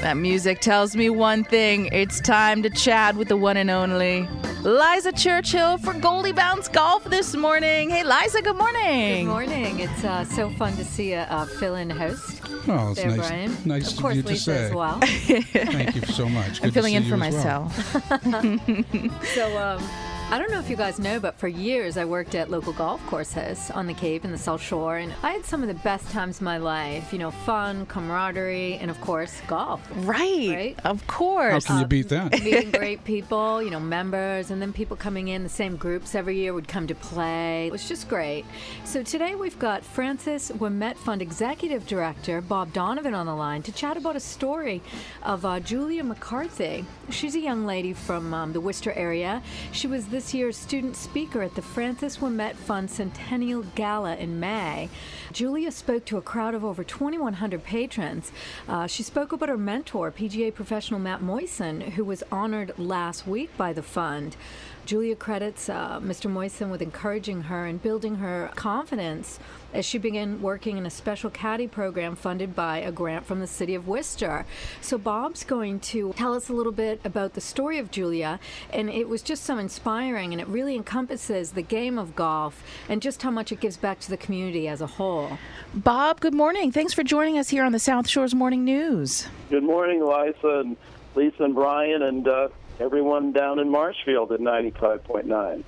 That music tells me one thing. It's time to chat with the one and only Liza Churchill for Goldie Bounce Golf this morning. Hey, Liza, good morning. Good morning. It's uh, so fun to see a, a fill-in host. Oh, it's there, nice, Brian. nice of course, of you to Lisa say. as well. Thank you so much. I'm Good to filling see in for as well. myself. so, um, I don't know if you guys know, but for years I worked at local golf courses on the Cape and the South Shore, and I had some of the best times of my life. You know, fun, camaraderie, and of course, golf. Right. Right? Of course. How course. can you beat that? Meeting great people, you know, members, and then people coming in, the same groups every year would come to play. It was just great. So today we've got Francis Ouimet Fund Executive Director Bob Donovan on the line to chat about a story of uh, Julia McCarthy. She's a young lady from um, the Worcester area. She was this year's student speaker at the Francis Ouimet Fund Centennial Gala in May. Julia spoke to a crowd of over 2,100 patrons. Uh, she spoke about her mentor, PGA professional Matt Moison, who was honored last week by the fund. Julia credits uh, Mr. Moison with encouraging her and building her confidence as she began working in a special caddy program funded by a grant from the city of Worcester. So Bob's going to tell us a little bit about the story of Julia, and it was just so inspiring, and it really encompasses the game of golf and just how much it gives back to the community as a whole. Bob, good morning. Thanks for joining us here on the South Shores Morning News. Good morning, Lisa and Lisa and Brian and uh, everyone down in Marshfield at 95.9.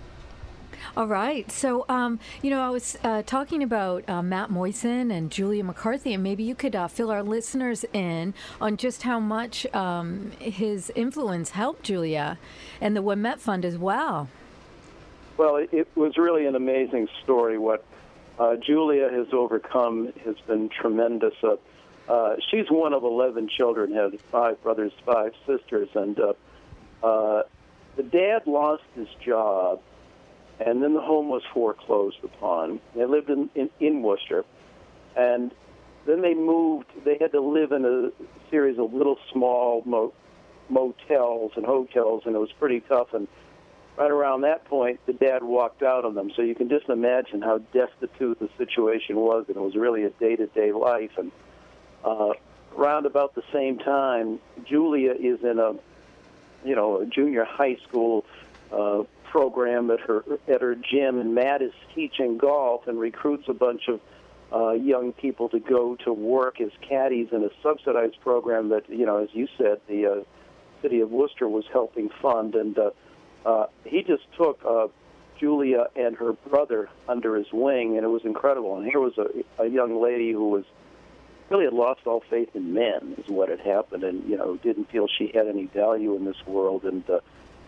All right. So, um, you know, I was uh, talking about uh, Matt Moison and Julia McCarthy, and maybe you could uh, fill our listeners in on just how much um, his influence helped Julia and the Ouimet Fund as well. Well, it, it was really an amazing story. What uh, Julia has overcome has been tremendous. Uh, uh, she's one of 11 children, had five brothers, five sisters, and uh, the dad lost his job, and then the home was foreclosed upon. They lived in, in, in Worcester, and then they moved. They had to live in a series of little small mo- motels and hotels, and it was pretty tough. And right around that point, the dad walked out on them. So you can just imagine how destitute the situation was, and it was really a day-to-day life. And uh, around about the same time, Julia is in a, you know, junior high school uh, program at her at her gym, and Matt is teaching golf and recruits a bunch of uh, young people to go to work as caddies in a subsidized program that, you know, as you said, the uh, city of Worcester was helping fund, and uh, uh, he just took uh, Julia and her brother under his wing, and it was incredible. And here was a, a young lady who was really had lost all faith in men, is what had happened, and you know didn't feel she had any value in this world. And uh,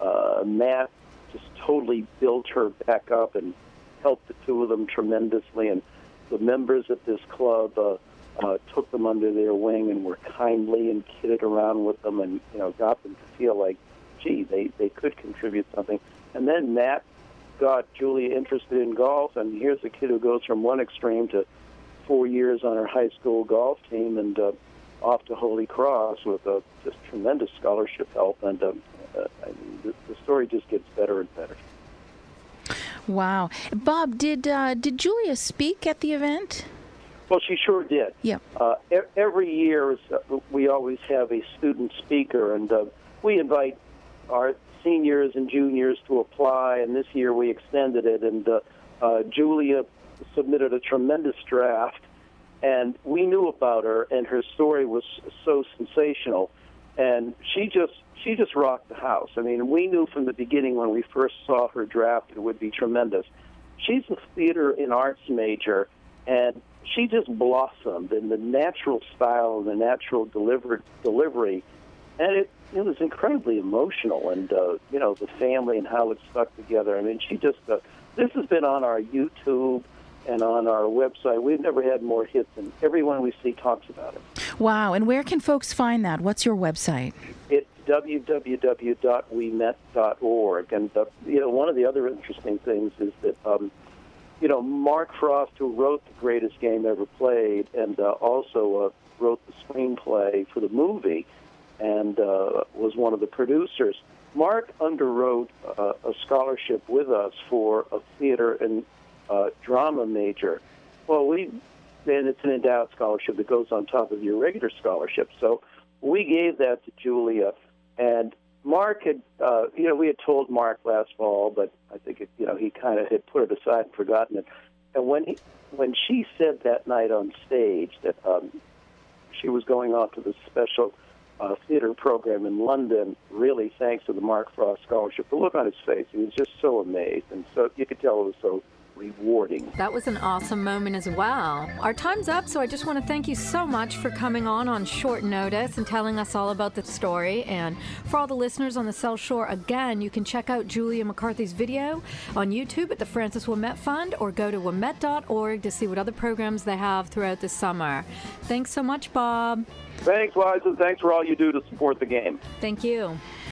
uh, Matt just totally built her back up and helped the two of them tremendously. And the members at this club uh, uh, took them under their wing and were kindly and kidded around with them, and you know got them to feel like, gee, they they could contribute something. And then Matt got Julia interested in golf, and here's a kid who goes from one extreme to four years on her high school golf team and uh, off to Holy Cross with uh, just tremendous scholarship help. And um, uh, I mean, the, the story just gets better and better. Wow. Bob, did uh, did Julia speak at the event? Well, she sure did. Yeah. Uh, e- every year, uh, we always have a student speaker, and uh, we invite our seniors and juniors to apply. And this year, we extended it, and uh, uh, Julia submitted a tremendous draft, and we knew about her, and her story was so sensational, and she just she just rocked the house. I mean, we knew from the beginning when we first saw her draft it would be tremendous. She's a theater and arts major, and she just blossomed in the natural style and the natural deliver, delivery, and it it was incredibly emotional, and uh, you know the family and how it stuck together. I mean, she just uh, this has been on our YouTube and on our website. We've never had more hits, and everyone we see talks about it. Wow. And where can folks find that? What's your website? It's www.ouimet.org. And uh, you know, one of the other interesting things is that um, you know Mark Frost, who wrote the greatest game ever played, and uh, also uh, wrote the screenplay for the movie, and uh, was one of the producers. Mark underwrote uh, a scholarship with us for a theater and uh, drama major. Well, we then it's an endowed scholarship that goes on top of your regular scholarship. So we gave that to Julia, and Mark had, uh, you know, we had told Mark last fall, but I think it, you know he kind of had put it aside and forgotten it. And when he, when she said that night on stage that um, she was going off to the special uh, theater program in London, really thanks to the Mark Frost Scholarship, the look on his face, he was just so amazed, and so you could tell it was so rewarding. That was an awesome moment as well. Our time's up, so I just want to thank you so much for coming on on short notice and telling us all about the story. And for all the listeners on the South Shore, again, you can check out Julia McCarthy's video on YouTube at the Francis Ouimet Fund or go to ouimet.org to see what other programs they have throughout the summer. Thanks so much, Bob. Thanks, Liza. Thanks for all you do to support the game. Thank you.